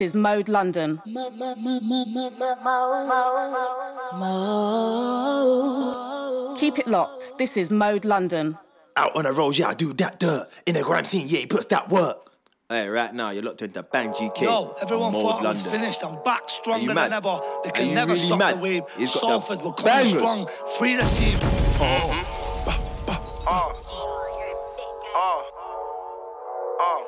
is Mode London. Keep it locked. This is Mode London. Out on the road, yeah, I do that dirt. In the grime scene, yeah, he puts that work. Hey, right now you're locked into Bang GK. Yo, everyone on thought Mode I was London. finished. I'm back stronger than ever. They can never really stop mad? the wave. He's got the Salford will come bangers. strong. Free the team. Oh, eh? oh, oh.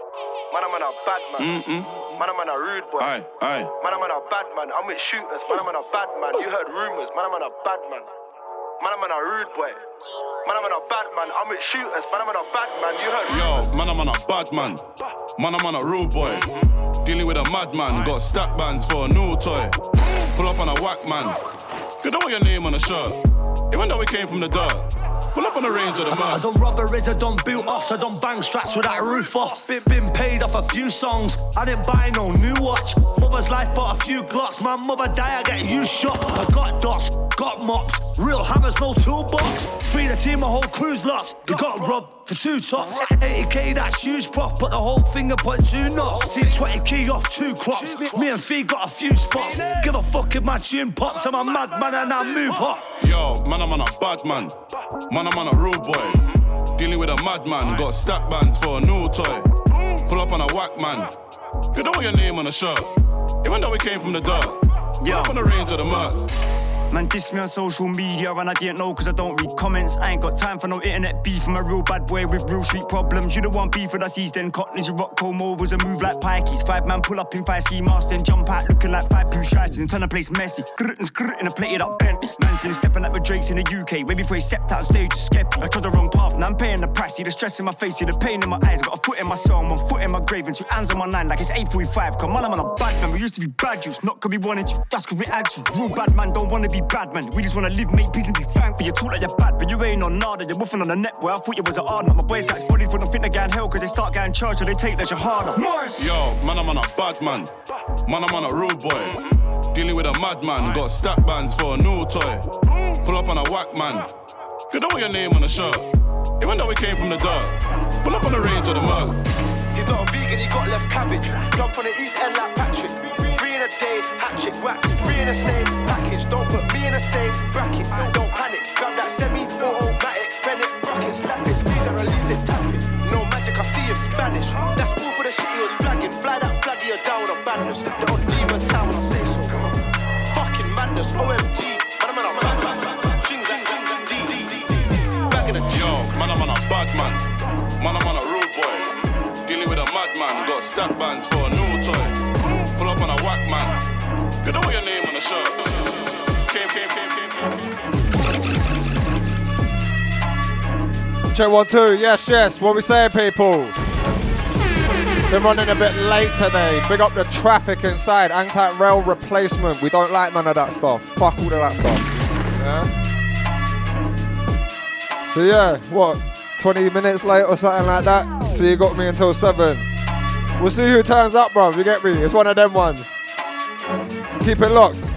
Man, I'm a bad man. Man, I'm a rude boy. Aye, aye. Man, I'm a bad man. I'm with shooters. Man, I'm a bad man. You heard rumors. Man, I'm a bad man. Man, I'm a rude boy. Man, I'm a bad man. I'm with shooters. Man, I'm a bad man. You heard rumors. Yo, man, I'm on a bad man. Man, I'm on a rude boy. Dealing with a madman. Got stack bands for a new toy. Pull up on a whack man. You know your name on the shirt. Even though we came from the dirt. Pull up on the range of the man. I don't robberies, I don't build offs, I don't bang straps with that roof off. Been, been paid off a few songs, I didn't buy no new watch. Mother's life bought a few glocks, my mother die, I get you shot. I got dots, got mops, real hammers, no toolbox. Free the team, my whole crew's lost. You got robbed for two tops. 80k, that's huge prof, but the whole finger put two knots. See 20k off two crops. Me and Fee got a few spots. Give a fuck if my tune pops, I'm a madman and I move hot. Yo, man, I'm on a bad man. Man, I'm on a rude boy. Dealing with a madman. Got stack bands for a new toy. Pull up on a whack man. You know your name on the shirt. Even though we came from the dirt. Pull up on the range of the mud. Man, diss me on social media and I didn't know cause I don't read comments. I ain't got time for no internet beef. I'm a real bad boy with real street problems. You the one beef with us East End Cottons, you rock cold mobiles and move like pikeys. Five man pull up in five ski mask, then jump out looking like five poo and turn the place messy. Grr and skrr in a plated up Bentley. Man's been stepping up with Drakes in the UK. Way before he stepped out stage, skeppy. I chose the wrong path, now I'm paying the price. See the stress in my face, see the pain in my eyes. Got a foot in my soul, one foot in my grave, and two hands on my nine like it's 845. Come on, I'm on a bad man. We used to be bad juice, not cause we wanted to. That's cause we had to. Real bad man don't wanna be bad man. We just wanna live, make peace and be thankful. You talk like you're bad, but you ain't on nada. You're woofing on the net, boy. I thought you was a hard nut. My boys got bodies, but don't think they going hell cause they start getting charged or they take that you're harder. Morris! Yo, man, I'm on a bad man. Man, I'm on a rude boy. Dealing with a madman. Got stack bands for a new toy. Pull up on a whack man. You know your name on the shirt. Even though we came from the dark. Pull up on the range of the mud. He's not a vegan, he got left cabbage. Plug from the east end like Patrick. Three in a day, hatchet. Three in the same package. Don't put me in the same bracket. Don't panic, grab that semi automatic. Bend it, bracket, slap it, squeeze and release it, tap it. No magic, I see it vanish. That's all for the shit he was flagging. Fly that flag, you're down with a badness. Don't leave a town I say so. Fucking madness, OMG. The man, I'm on a bad man. Man, I'm on a rude boy. Dealing with a madman. Got stack bands for a new toy. Pull up on a whack man. Check one, two. Yes, yes. What we saying, people? Been running a bit late today. Big up the traffic inside. Anti rail replacement. We don't like none of that stuff. Fuck all of that stuff. Yeah. So yeah, what? 20 minutes late or something like that. So you got me until seven. We'll see who turns up, bro. You get me? It's one of them ones. Keep it locked.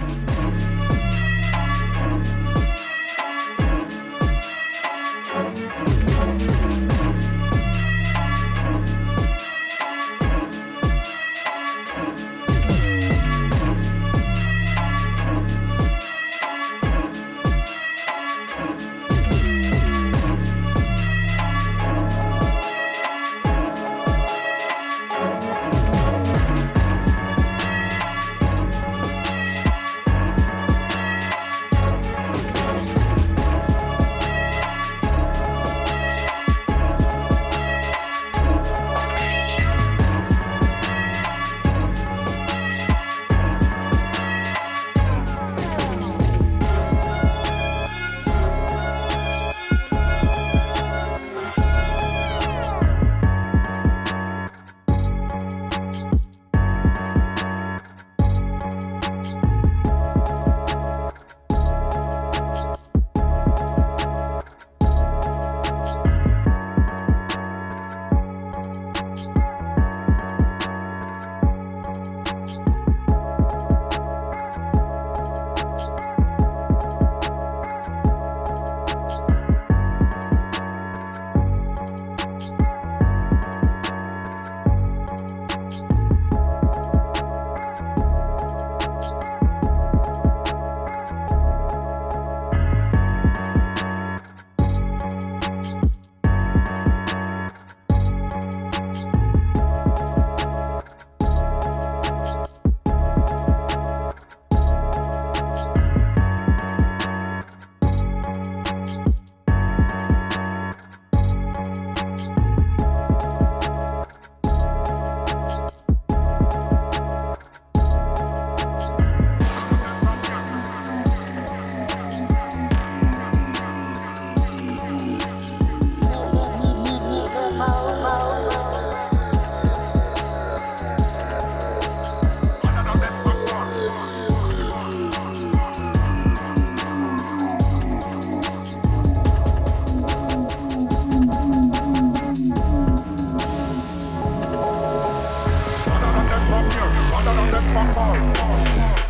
Father, let them fall.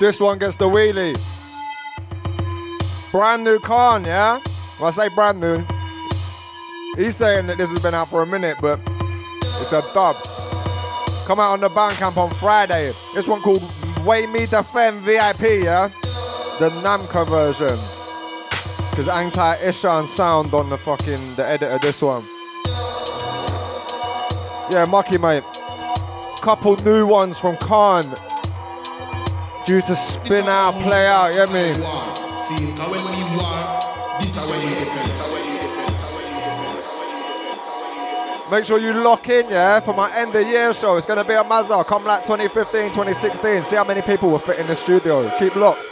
This one gets the wheelie. Brand new Khan, yeah? When I say brand new, he's saying that this has been out for a minute, but it's a dub. Come out on the Bandcamp on Friday. This one called Way Me Defend VIP, yeah? The Namco version. Because Anti Ishan sound on the fucking the edit of this one. Yeah, Mucky mate. Couple new ones from Khan due to spin out, play out, you know Make sure you lock in, yeah, for my end of year show. It's gonna be a Mazza. Come like 2015, 2016. See how many people will fit in the studio. Keep locked.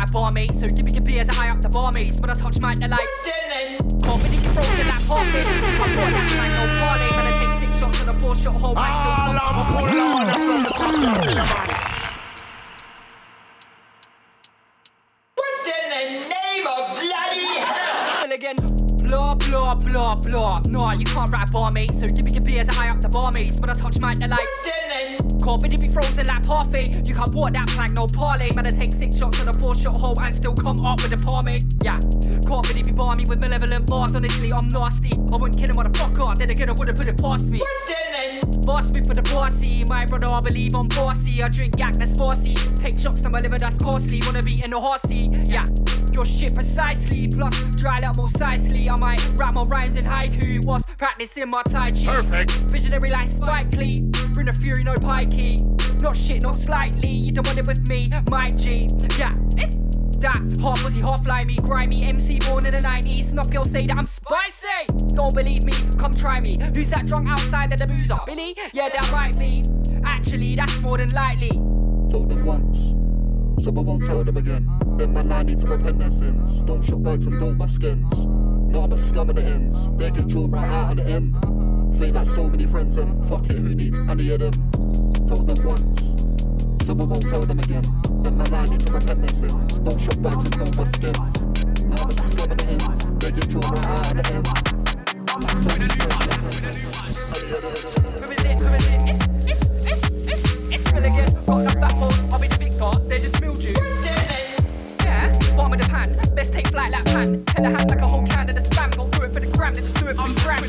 Can't bar, mate. So give me your beers, and I up the bar mates. When I touch mic, they're like, Coffee, you frozen like parfait. You can't put that like no parlay. When I take six shots on a four shot hole, I still ah, come I'ma pull out and from the fuck out in the man. Well again, blah blah blah blah. Nah, you can't rap bar, mates, So give me your beers, and I up the bar mates. When I touch mic, they're like. Corbin, it be frozen like parfait. You can't walk that plank, no parlay. Man, I take six shots on a four shot hole and still come up with a parmate. Yeah, Corbin, it be barmy with malevolent bars. Honestly, I'm nasty. I wouldn't kill a motherfucker, then again, I wouldn't put it past me. Boss me for the bossy, my brother, I believe I'm bossy. I drink yak that's bossy. Take shots to my liver, that's costly. Wanna be in the horsey, yeah. Your shit precisely, plus dry like more precisely. I might rap my rhymes in haiku. Was practicing my tai chi. Perfect. Visionary like Spike Lee. Bring the fury, no pikey. Not shit, not slightly. You don't want it with me, my G. Yeah, it's that half fuzzy, half limey, grimy MC born in the 90s. Snuff girls say that I'm spicy. Don't believe me, come try me. Who's that drunk outside of the boozer? Billy? Yeah, that might be. Actually, that's more than likely. Told them once, so I won't tell them again. Then my line need to repent their sins. Don't shop bags and don't buy skins. No, I'm a scum of the ends. They get drawn right out of the end. Fake like so many friends and fuck it, who needs any of them? Told them once, so I won't tell them again. Then my line need to repent their sins. Don't shop bags and don't buy skins. No, I'm a scum of the ends. They get drawn right out of the end. Many friends. Who is it? Who is it? It's, it's, it's, it's, it's backbone. I'll be Best take flight like pan. Hella hand like a whole can of the spam. Don't do it for the gram, they just do it for the gram.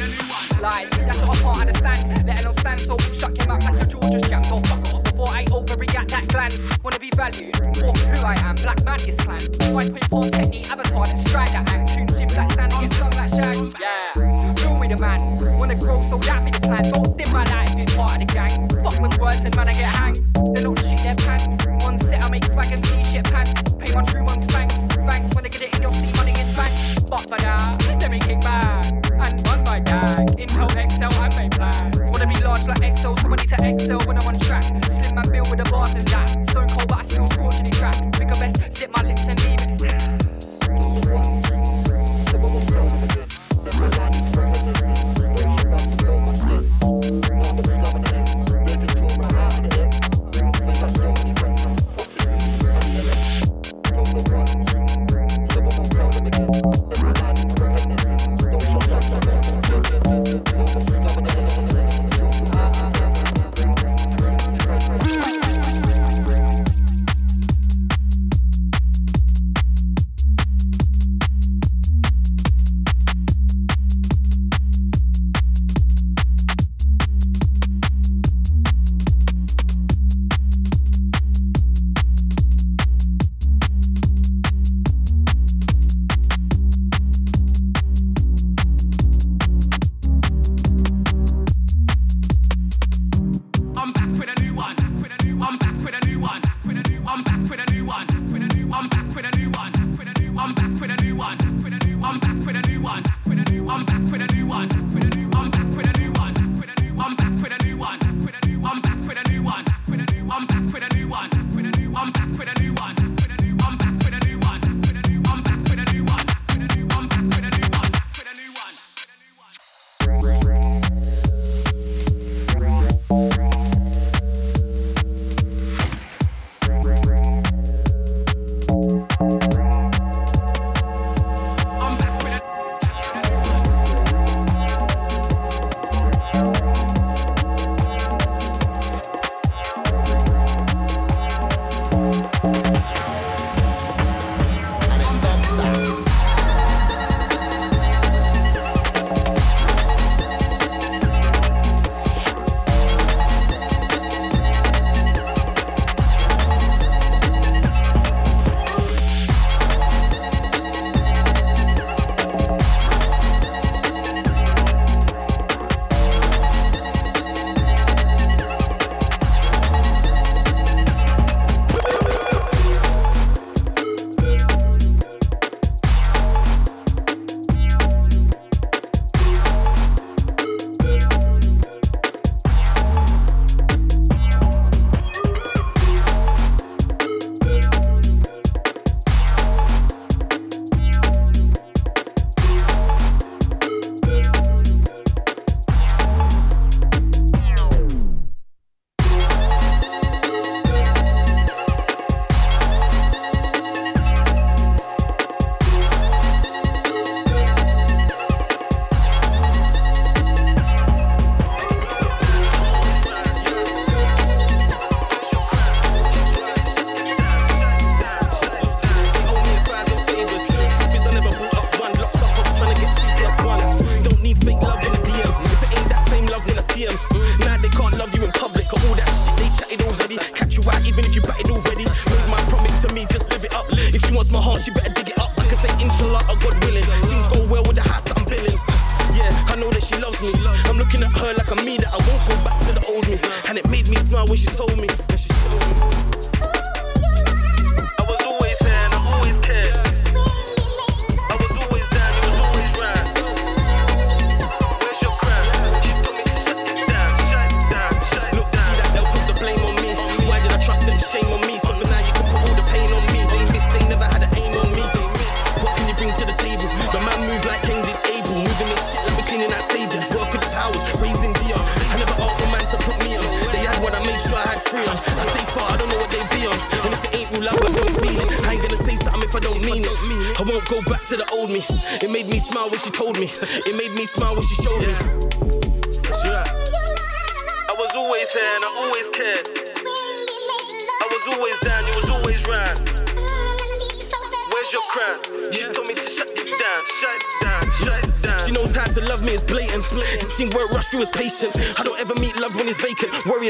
Lies, that's what I can't understand. Let alone stand, so shut your mouth like your jaw just jammed. Don't fuck off before I overreact that glance. Wanna be valued for who I am. Black man is clan. Find point porn technique, avatar, and stride that hand. Tune shift like sand, get sung like shag. Yeah, feel me the man. Wanna grow, so that be the plan. Don't dim my light if you're part of the gang. Fuck with words and man, I get hanged. They don't shit their pants. On set, I make swag MC shit pants. Pay my true ones Thanks when I get it in your seat, money in bank. But for now, let me kick back. And run my dag. Inhale, exhale, I make plans. Wanna be large like XO, so I need to excel when I'm on track. Slim my bill with the bars and that. Stone cold, but I still scorch any track. Bigger best, sit my lips and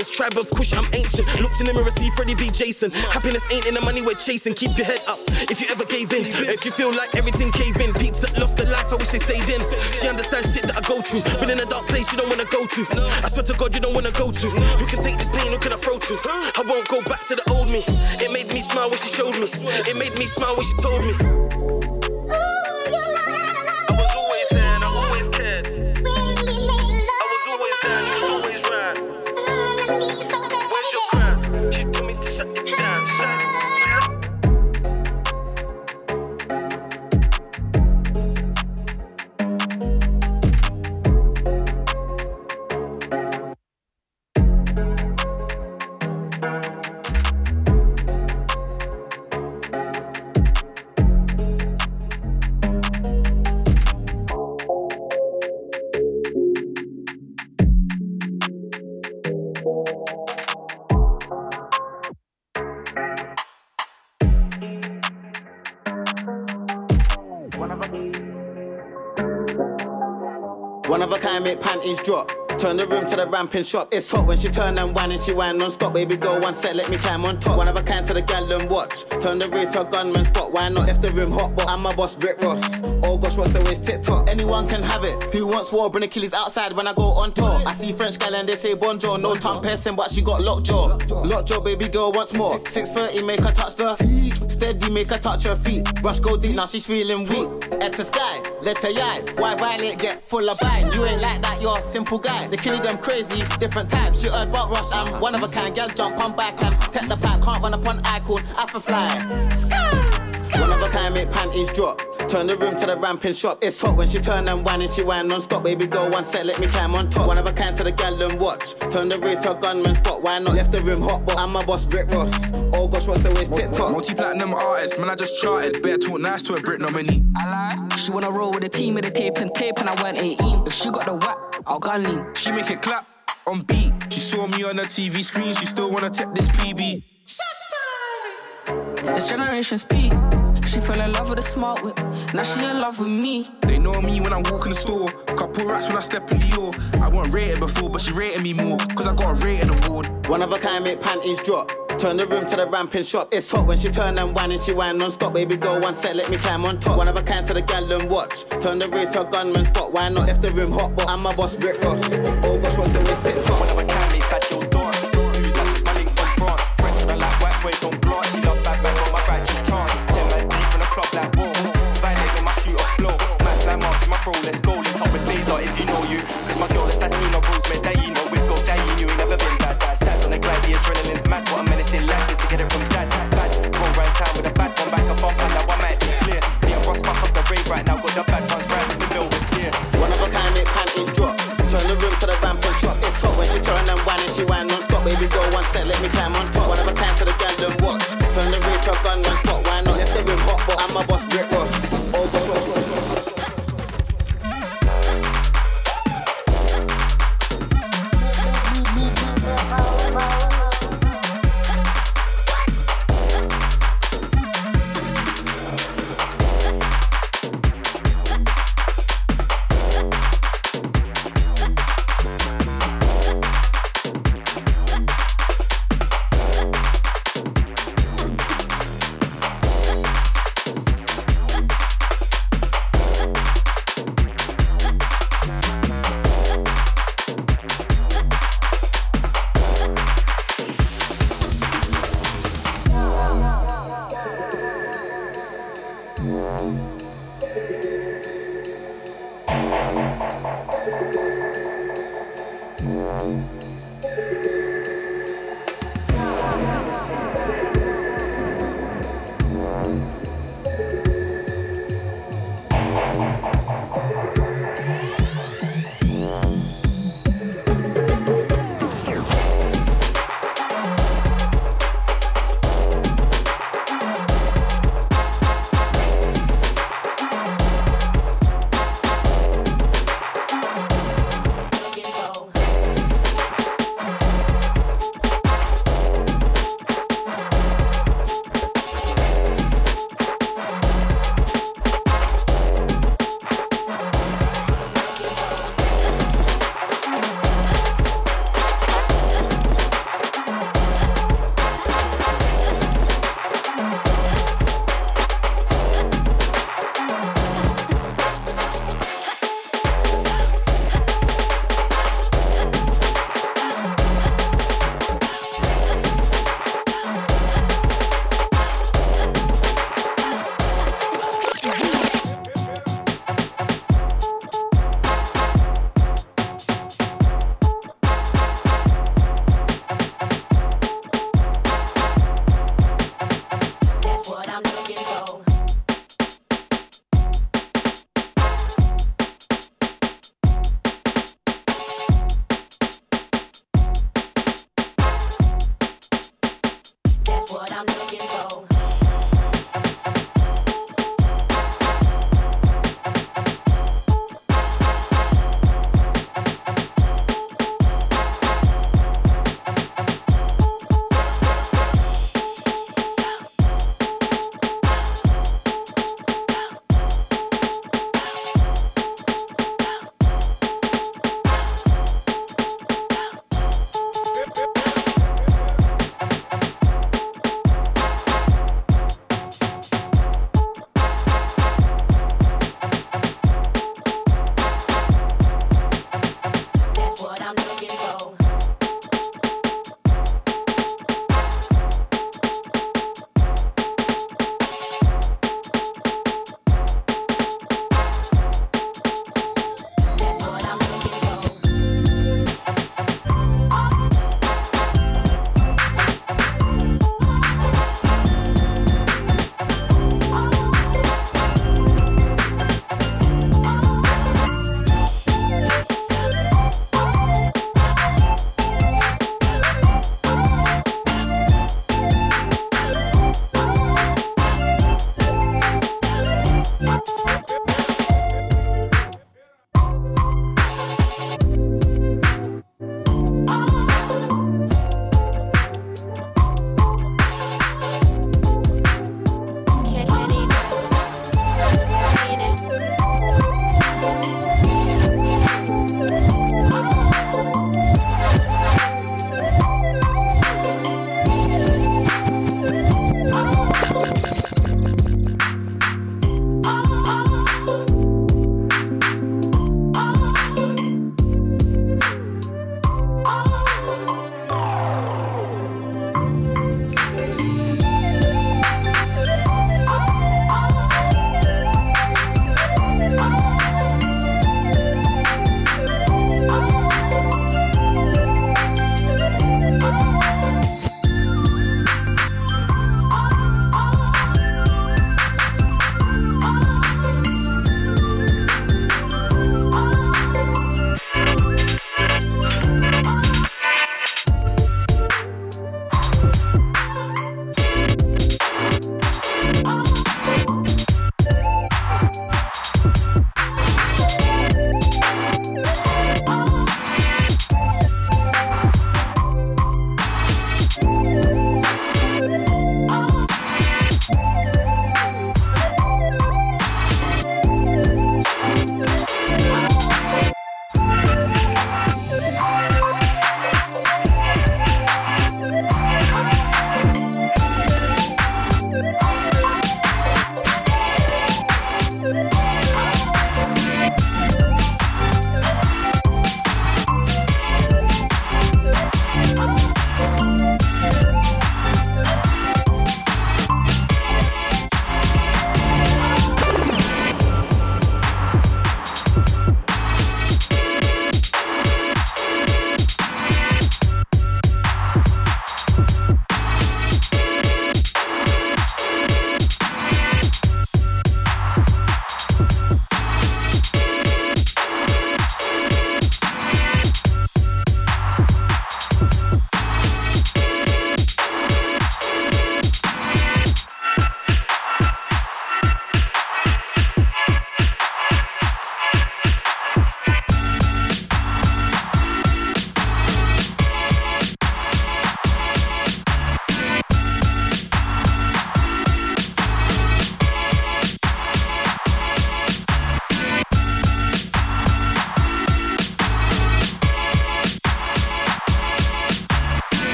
vacant. Tribe of Kush, I'm ancient. Looked in the mirror, see Freddie B. Jason. Happiness ain't in the money we're chasing. Keep your head up if you ever gave in. If you feel like everything cave in, peeps that lost their life, I wish they stayed in. She understands shit that I go through. Been in a dark place you don't wanna go to. I swear to God, you don't wanna go to. Who can take this pain? Who can I throw to? I won't go back to the old me. It made me smile when she showed me. It made me smile when she told me. Shop. It's hot when she turn and whine and she whine non-stop. Baby girl, one set, let me climb on top. One of a kind, so the gallon watch. Turn the rave to a gunman spot. Why not? if the room hot, but I'm my boss, Rick Ross. Oh gosh, what's the waist? TikTok. Anyone can have it. Who wants war? Bring Achilles outside when I go on tour. I see French gal and they say bonjour. No tongue piercing, but she got lockjaw. Lockjaw, baby girl, once more. 6.30, make her touch the feet. Steady, make her touch her feet. Rush go deep, now she's feeling weak. Head to sky, let her yai. Why violate, get full of bite. You ain't like that, you're a simple guy. They kill them crazy, different types. You heard about rush, I'm one of a kind. Girl, jump on back and take the pipe. Can't run upon icon, alpha fly. One of a kind, make panties drop. Turn the room to the ramping shop. It's hot when she turn and whine and she whine non-stop. Baby girl, one set, let me climb on top. One of a kind, so the gallon watch. Turn the rave to a gunman spot. Why not? Left the room hot, but I'm my boss, Rick Ross. Oh gosh, what's the waist? TikTok. Multi-platinum artist, man, I just charted. Better talk nice to a Brit nominee. She wanna roll with the team with the tape and tape, and I weren't 18. If she got the whack, I'll gun lean. She make it clap on beat. She saw me on the TV screen, she still wanna take this PB. This generation's peak. She fell in love with a smart whip. Now she in love with me. They know me when I walk in the store. Couple rats when I step in the door. I wasn't rated before, but she rated me more. Cause I got a rating award. One of a kind, make panties drop. Turn the room to the ramping shop. It's hot when she turn and whine and she whine non-stop. Baby girl, one set, let me climb on top. One of a kind, so the gallon watch. Turn the rave to a gunman spot. Why not? Left the room hot, but I'm my boss, Rick Ross. Oh gosh, what's the waist? TikTok. One of a kind, make fat your door. Use that from France. French, I like white love on my deep in club like war. My my let's go. Link up with Blazer if you know you. Cause my girl rave right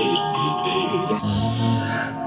baby.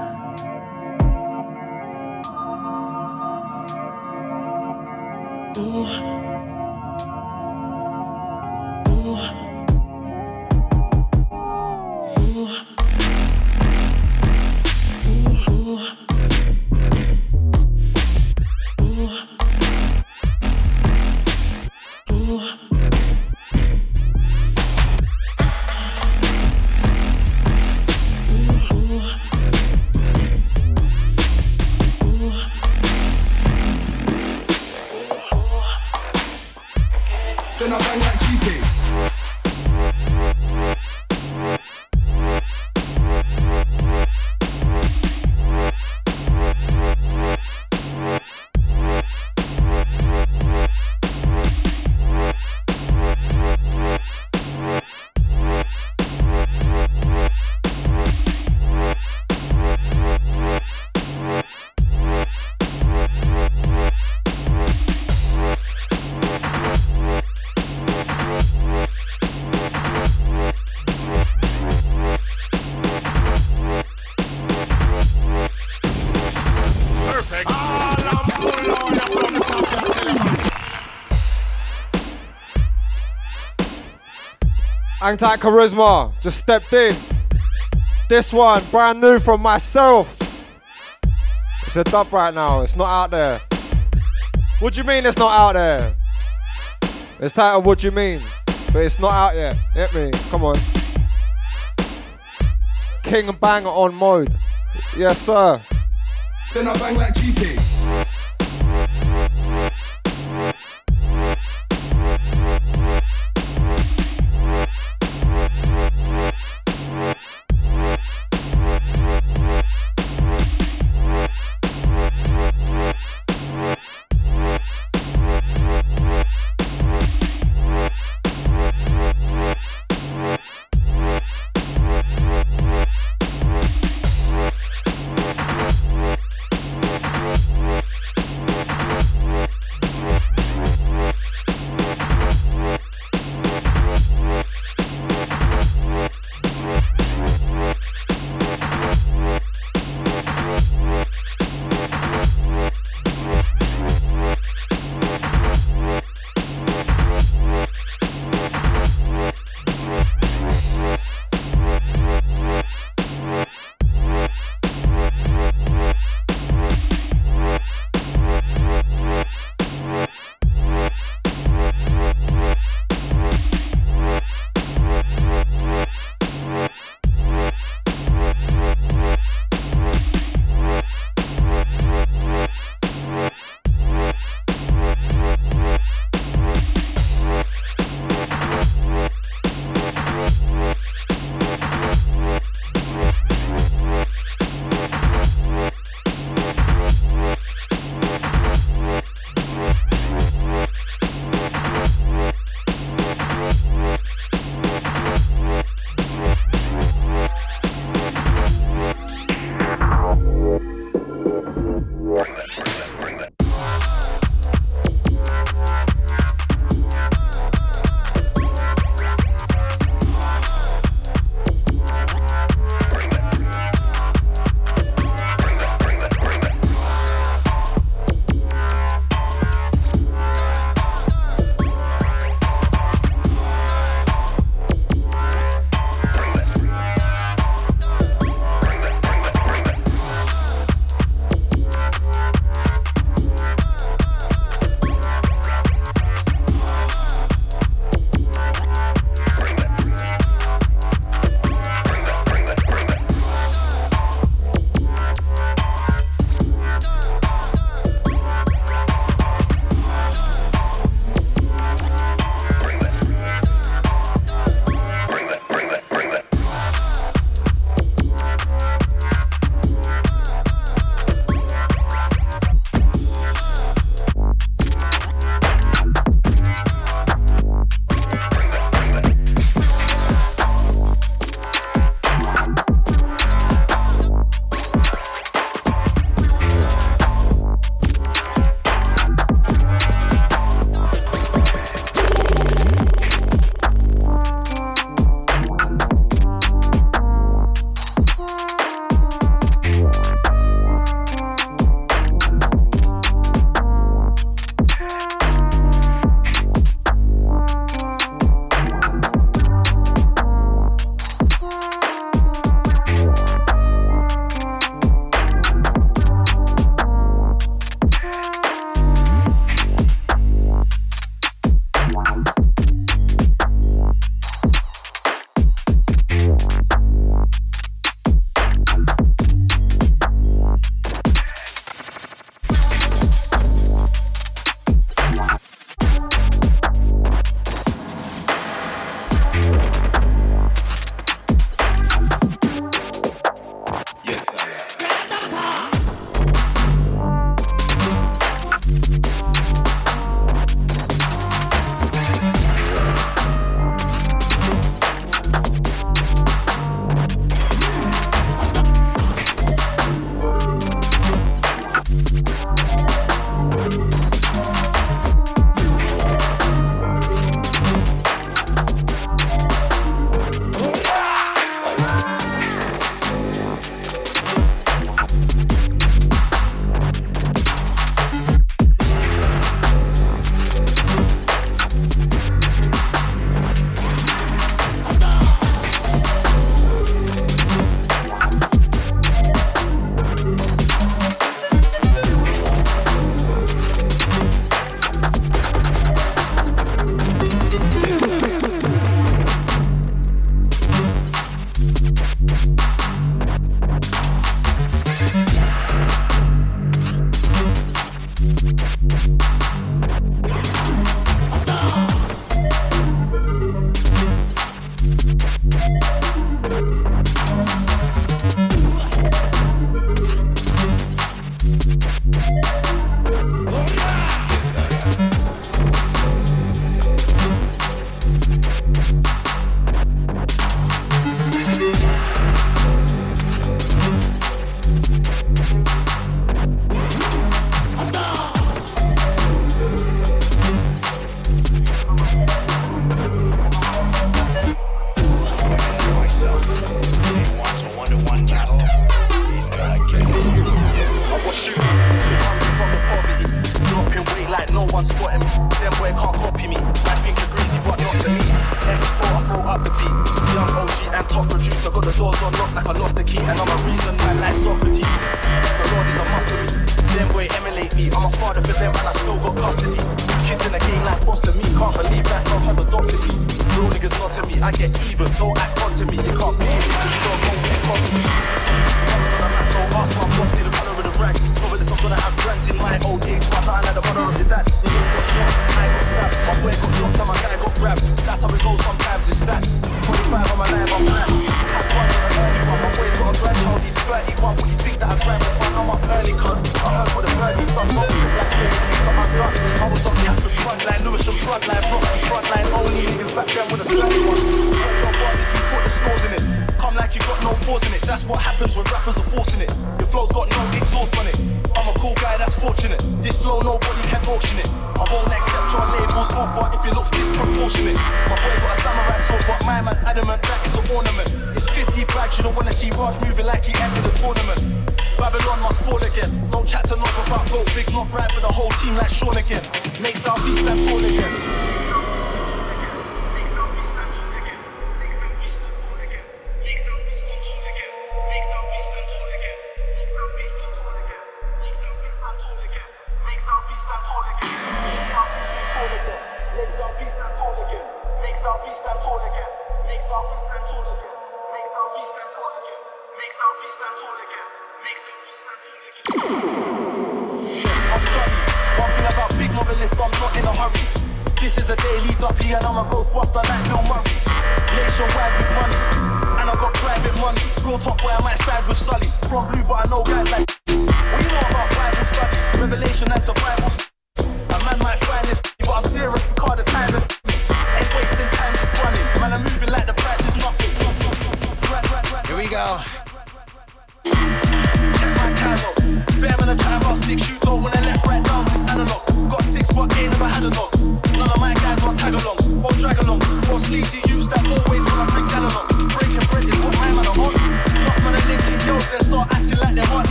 Hang tight charisma. Just stepped in. This one, brand new from myself. It's a dub right now. It's not out there. What do you mean it's not out there? It's titled What You Mean? But it's not out yet. Hit me. Come on. King Bang on mode. Yes, sir. Then I bang like GP.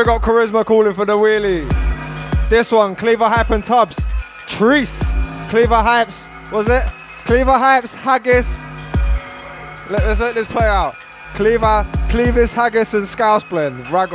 Big up Charisma calling for the wheelie. This one, Cleaver Hype and Tubbs. Treese. Cleaver Hypes, was it? Cleaver Hypes, Haggis. Let, us let this play out. Cleaver, Cleavis, Haggis, and Scouse Blend. Rag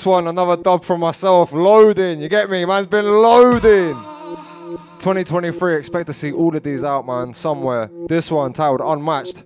this one, another dub from myself. Loading, you get me? Man's been loading. 2023, expect to see all of these out, man, somewhere. This one titled Unmatched.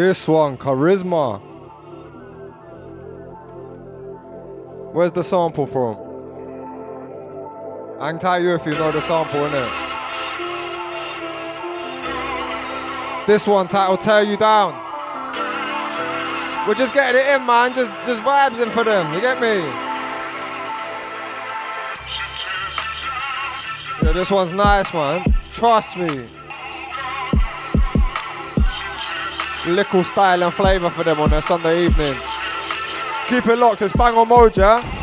This one, Charisma. Where's the sample from? I can tell you if you know the sample, innit? This one, title Tear You Down. We're just getting it in, man. Just, just vibes in for them. You get me? Yeah, this one's nice, man. Trust me. Little style and flavour for them on a Sunday evening. Keep it locked, it's Bang on Moja.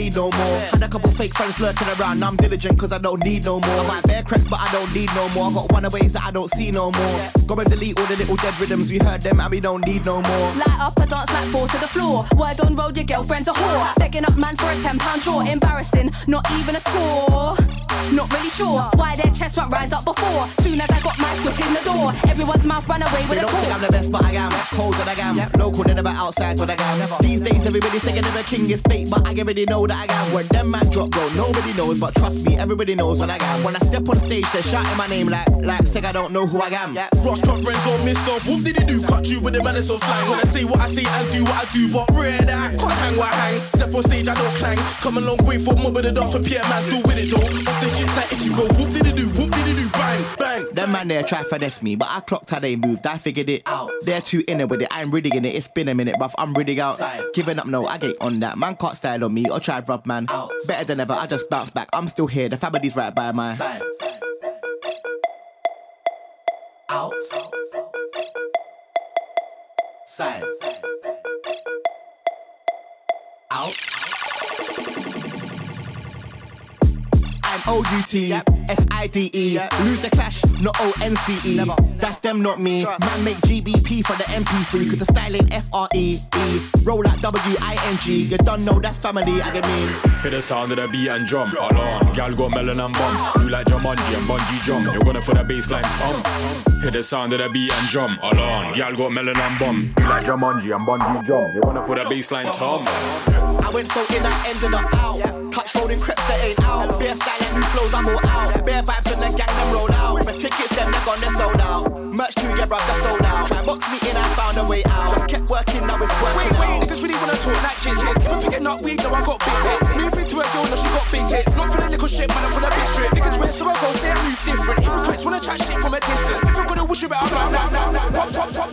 Need no more. Had a couple fake friends lurking around, I'm diligent, cause I don't need no more. I might bear cracks, but I don't need no more. I got one ways that I don't see no more. Go and delete all the little dead rhythms, we heard them and we don't need no more. Light up a dance like fall to the floor. Word on road, your girlfriend's a whore. Begging up man for a ten pound draw. Embarrassing, not even a score. Not really sure why their chest won't rise up before. Soon as I got my foot in the door, everyone's mouth ran away with They a don't think. I'm the best, but I am. Cold that I am. Local, they never outside what I am. These days, everybody's saying they're a king is fake, but I already know that I am. When them man drop, bro, nobody knows, but trust me, everybody knows when I am. When I step on stage, they're shouting my name like, like, say I don't know who I am. Ross cut friends or Mr. Whoop did he do? Cut you with the man of slang. When I say what I say and do what I do, but rare that I can't hang what I hang. Step on stage, I don't clang. Come a long way for more of the dance for Pierre man still with it though. Off the like itchy go whoop did do? Whoop did do? Bang, bang. Them man there try finesse me, but I clocked how they moved. I figured it out. They're too in it with it. I'm really in it. It's been a minute, bruv. I'm really out. Giving up, no, I get on that. Man can't style on me or try rub man. Better than ever. I just bounce back. I'm still here. The family's right by my side. Out. Side. Out. I'm O-U-T, S-I-D-E Lose a clash, not O-N-C-E That's them, not me. Man make GBP for the MP3 Cause the style ain't F-R-E-E Roll out W-I-N-G You don't know that's family, I get mean Hear the sound of the beat and drum. Alarm, gal got melon and bum. You like Jumanji and bungee jump. You're gonna feel the bassline tom. Hear the sound of the beat and drum. Alarm, gal got melon and bum. You like Jumanji and bungee jump. You're gonna feel the bassline tom. I went so in, I ended up out Touch rolling creps that ain't out Bare style and new flows, I'm all out Bare vibes and the gang them roll out My tickets, them they're gone, they're sold out Merch too, yeah bruv, they're sold out Try box me in, I found a way out Just kept working, now it's working Wait, wait, out niggas really wanna talk like kid hits. Don't forget not weed, no, I got big hits. Move a girl, no, she got big hits. Not for the little shit, man, I'm for the big strip. Niggas wear so I go, say I move different. Hypocrites wanna chat shit from a distance. If I'm gonna wish it out now, now, now, now. Pop, pop, pop.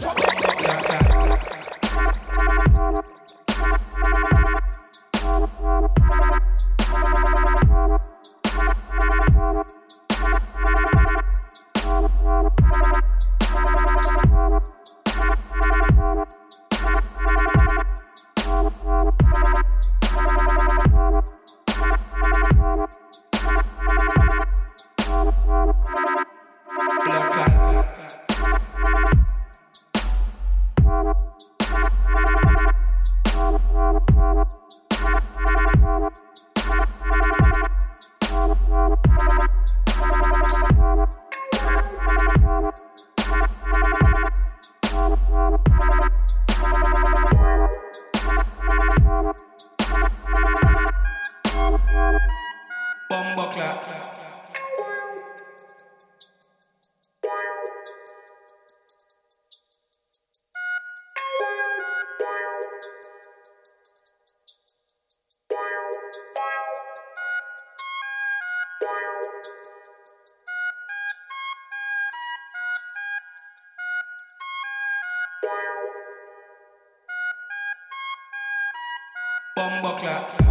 Bomba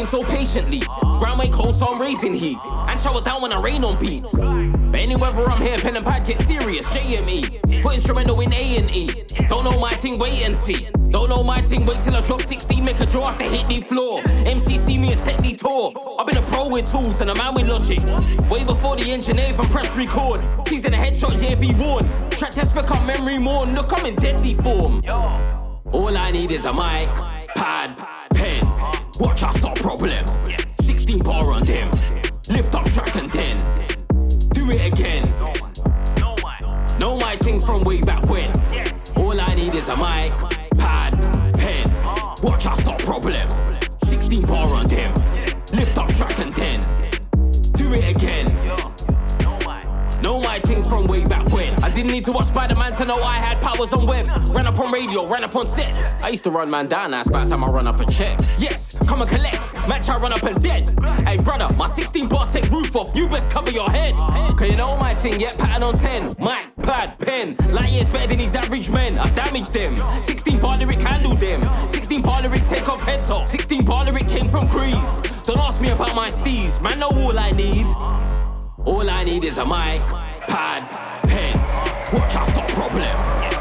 game so patiently. Ground way cold, so I'm raising heat. And shower down when I rain on beats. But anywhere I'm here, pen and pad get serious, JME. Put instrumental in A and E. Don't know my thing, wait and see. Don't know my thing, wait till I drop 16, make a draw after hit the floor. MCC me a technique tour. I've been a pro with tools and a man with logic. Way before the engineer from press record. Teasing a headshot, yeah, be worn. Track test become memory more. Look, I'm in deadly form. All I need is a mic, pad, pen. Watch us powers on web. Ran up on radio, ran up on sets. I used to run man down, now it's about time I run up a check. Yes, come and collect. Match, I run up and dead. Hey, brother, my 16 bar take roof off. You best cover your head. Cause you know my thing, yeah, pattern on 10. Mic, pad, pen. Light years better than these average men. I damaged them. 16 bar lyric handled them. 16 bar lyric take off head top. 16 bar lyric came from Crease. Don't ask me about my steez. Man, know all I need. All I need is a mic, pad, pen. Watch us stop problem.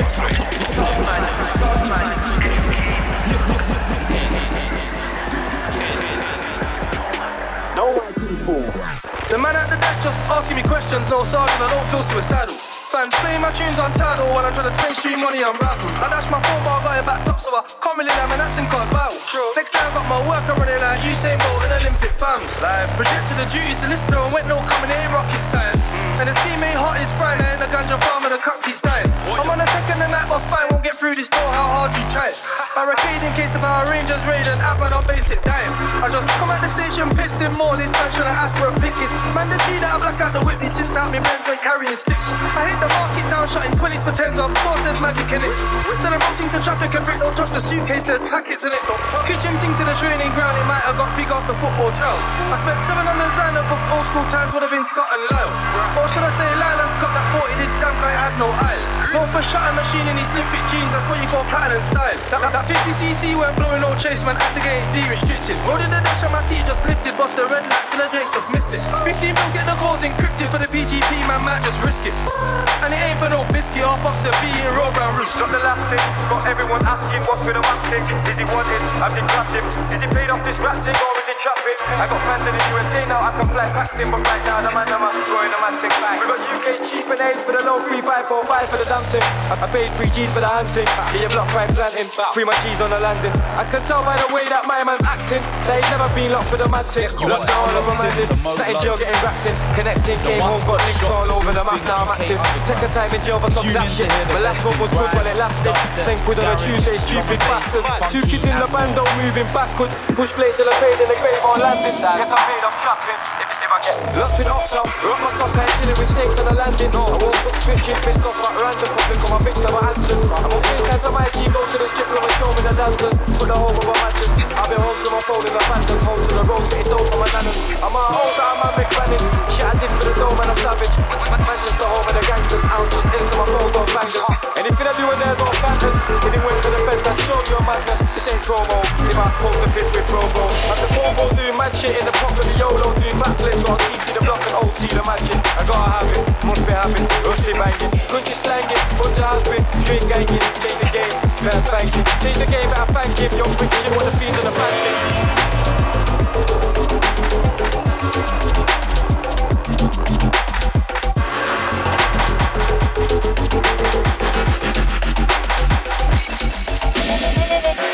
The man at the desk just asking me questions, no sergeant, I don't feel suicidal. Fans play my tunes on title when I'm trying to spend street money on raffles. I dash my phone bar, got it backed up, so I can't really have an accent cause battle. Next time, got my work, I'm running like Usain Bolt in Olympic fam. Like, projected the duty solicitor and went no coming, ain't rocket science. And his teammate hot is frying, and the ganja farm and the cup keeps dying. I'm on a deck and the night won't get through this door, how hard you try. Barricade in case the Power Rangers raid and Abman on basic time. I just come at the station, pissed in more, this time should I ask for a pickets. Man, the G that I black out the whip, these tints out me Benz and carrying sticks. I hit the market down, shutting 20s for 10s, of course there's magic in it. Instead of rocking the traffic and brick, don't touch the suitcase, there's packets in it. Kitchen thing to the training ground, it might have got big off the football trail. I spent seven on the designer books, old school times would have been Scott and Lyle. Or should I say Lyle and Scott that 40 did I had no eyes. No for shutting machine in these slim fit jeans, that's what you call pattern and style. That, that, that 50cc weren't blowing no chase, man, after getting de-restricted. Rolling the dash on my seat, just lifted, bust the red lights and the Jakes just missed it. 15 mil, get the calls encrypted for the PGP, man, might just risk it. And it ain't for no biscuit, or box of B in raw brown roost. Drop the last thing, got everyone asking what's with the one thing. Is he it? I've been him. Is he paid off this rap thing or is he trapping? I got fans in the USA now, I can fly packs in, but right now the man, man, throwing the man thing back. We got UK cheap and aid for the low 3545 for the dancing. I, I paid 3 G's for the hand thing. Get your block five planting, free my G's on the landing. I can tell by the way that my man's acting that he's never been locked for the mad want all of man did. Sat in jail getting racks in, connecting, came home, got links all over the map now I'm active. Take a time in jail for some that shit. But last one was good while it lasted. Same quid on a Tuesday, stupid bastards. Two kids in the band, don't moving backwards. Push plates till I paid in the grave on landing. Guess I'm paid off trapping. If, if I get locked with ops, rock my sock, I ain't dealing with snakes on the landing. I won't put switching pissed off like random. Popping got my bitch never answered. I'm on FaceTime to my G, go to the strip club and show me the dancers. Put the whole of a mansion. I've been home my phone in the phantom. Home to the road, getting dope for my nanas. I'm a that I'm a McFannin. Shit I did for the dome and a savage. Manchester home of the gangsters. I'm just into my phone, got bangers. Anything I do when there's no phantoms. It went for the fence, I'd show you a madness. This ain't promo. If I post the with promo. I'm the promo doing mad shit in the of the YOLO. Doing backflips, got TT the block and OT the magic. I gotta have it, must be having. rustig banging, kuntje slanging, on the house with ganging. Take the game, bad you. Change the game, bad banking. Yo, jongen, you the feed on the fancy Thank.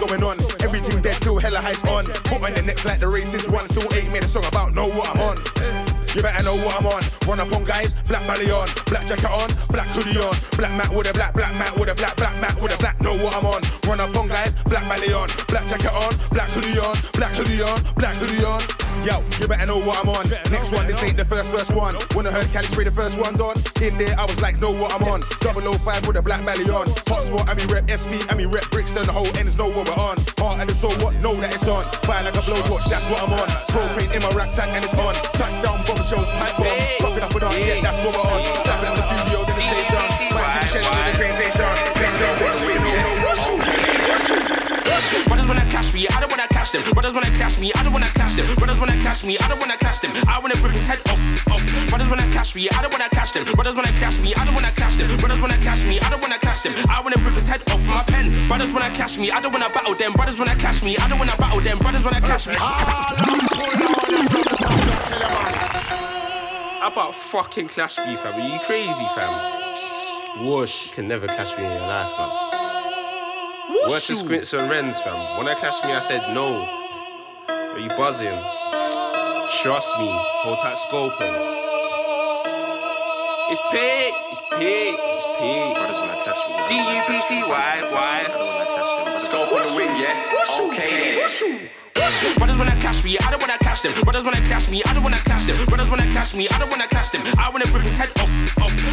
Round this ain't the first first one. When I heard Cali spray the first one done, in there I was like, know what I'm on. 005 with a black belly on. Hot spot, I mean rep SP, I mean rep bricks and the whole ends know what we're on. Heart and the soul, what? Know that it's on. Fire like a blowtorch, that's what I'm on. Throw paint in my rucksack and it's on. Touchdown bomb shows, pipe bombs. Fucking up with us, yeah, that's what we're on. Slapping up the studio, then the station. Fight to the shed, then the train station. Let's go, let's Brothers wanna cash me, I don't wanna cash them. Brothers wanna cash me, I don't wanna cash them. Brothers wanna cash me, I don't wanna cash them. I wanna rip his head off, off. Brothers wanna cash me, I don't wanna cash them. Brothers wanna cash me, I don't wanna cash them. Brothers wanna cash me, I don't wanna cash them. I wanna rip his head off my pen. Brothers wanna cash me, I don't wanna battle them. Brothers wanna cash me, I don't wanna battle them. Brothers wanna cash me. How about fucking clash me, fam? Are you crazy, fam? Whoosh, you can never clash me in your life, fam. Worse than squints and rens, fam. When I clashed me, I said no. Are you buzzing? Trust me. Hold tight scoping. It's pig. It's pig. It's pig. Brothers when I clash me. D U P T Y Y. Scope on the wing, yeah. Okay. then. Brothers wanna cash me, I don't wanna cash them. Brothers wanna cash me, I don't wanna cash them. Brothers wanna cash me, I don't wanna cash them. I wanna rip his head off.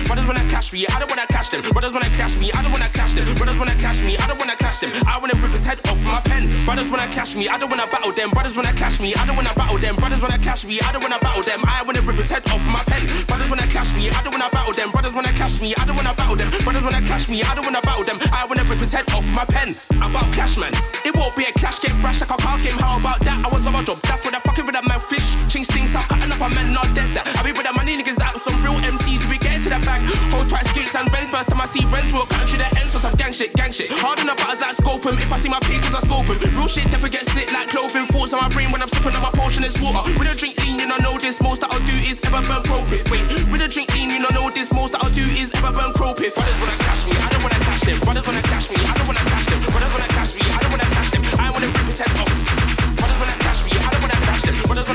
Brothers wanna cash me, I don't wanna cash them. Brothers wanna cash me, I don't wanna cash them. Brothers wanna cash me, I don't wanna cash them. I wanna rip his head off my pen. Brothers wanna cash me, I don't wanna battle them. Brothers wanna cash me, I don't wanna battle them. Brothers wanna cash me, I don't wanna battle them. I wanna rip his head off my pen. Brothers wanna cash me, I don't wanna battle them. Brothers wanna cash me, I don't wanna battle them. Brothers wanna cash me, I don't wanna battle them. I wanna rip his head off my pen. About cash, man. It won't be a clash game, fresh like a car game. How about that? I was on my job. That's when I fucking with a man fish. Change things out, cutting up a man, not dead. That I be with the money niggas out, with some real MCs. We get into the bag. Hold tight skates and Benz. First time I see Renz, we'll country the ends. So some gang shit, gang shit. Hard on the butters scope scope 'em. If I see my pages, I scope 'em. Real shit never gets slit like clothing. Thoughts on my brain when I'm sipping on my potion is water. With a drink lean, you don't know this. Most that I'll do is ever burn profit. Wait, with a drink lean, you don't know this. Most that I'll do is ever burn profit. Brothers wanna cash me, I don't wanna cash them. Brothers wanna cash me, I don't wanna cash them. Brothers wanna cash me, I don't wanna cash them. I wanna head off. Oh.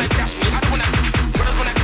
Cash them. Brothers wanna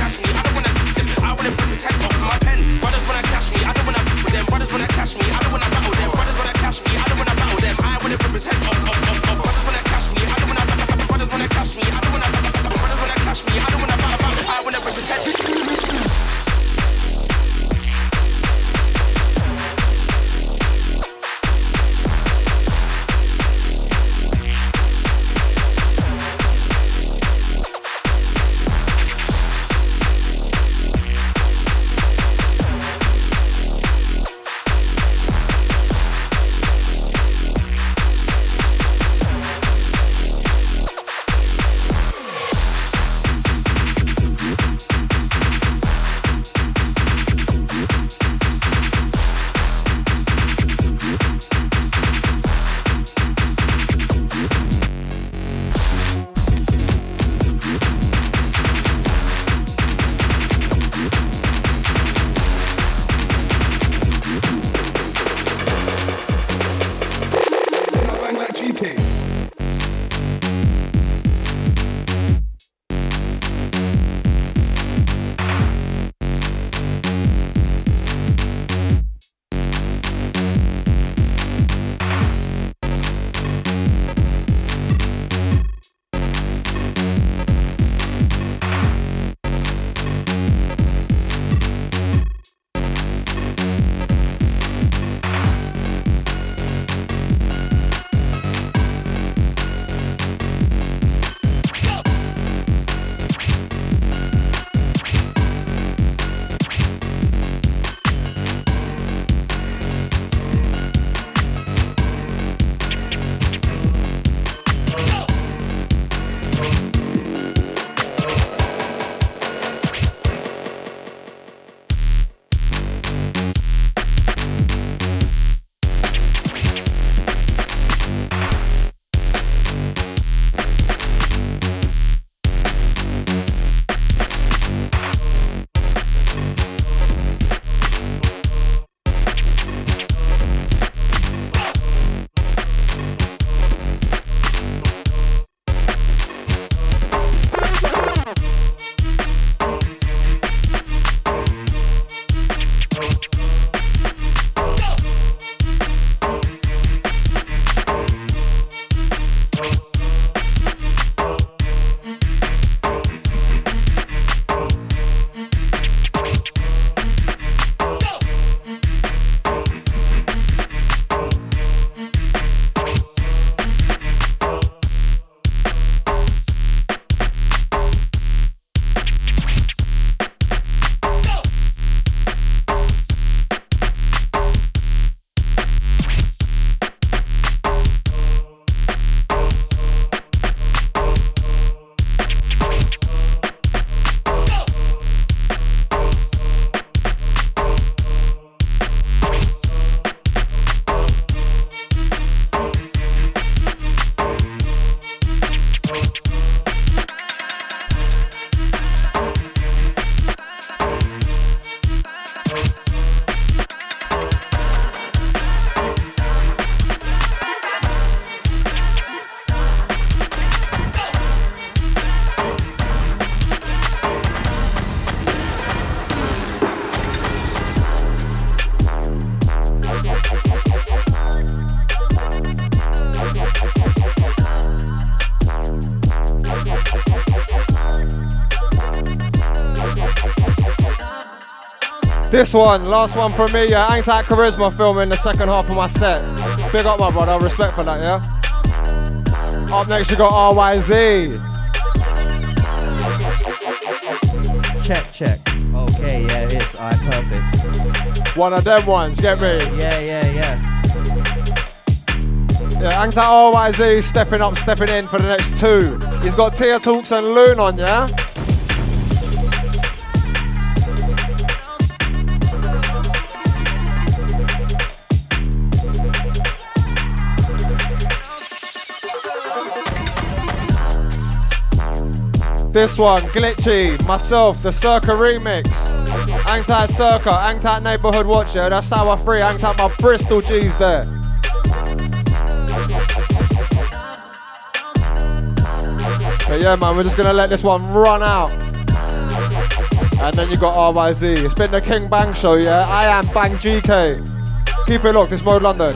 This one, last one from me, yeah. Ain't that charisma filming the second half of my set. Big up, my brother. Respect for that, yeah. Up next, you got RYZ. Check, check. Okay, yeah, it is. Alright, perfect. One of them ones, get me? Yeah, yeah, yeah. Yeah, Angta RYZ stepping up, stepping in for the next two. He's got Tia Talks and Loon on, yeah? This one, Glitchy, myself, the Circa remix. Angtat Circa, Angtat Neighborhood Watcher, that's Sour Free, Angtat my Bristol G's there. But yeah, man, we're just gonna let this one run out. And then you got RYZ. It's been the King Bang Show, yeah? I am Bang GK. Keep it locked, it's Mode London.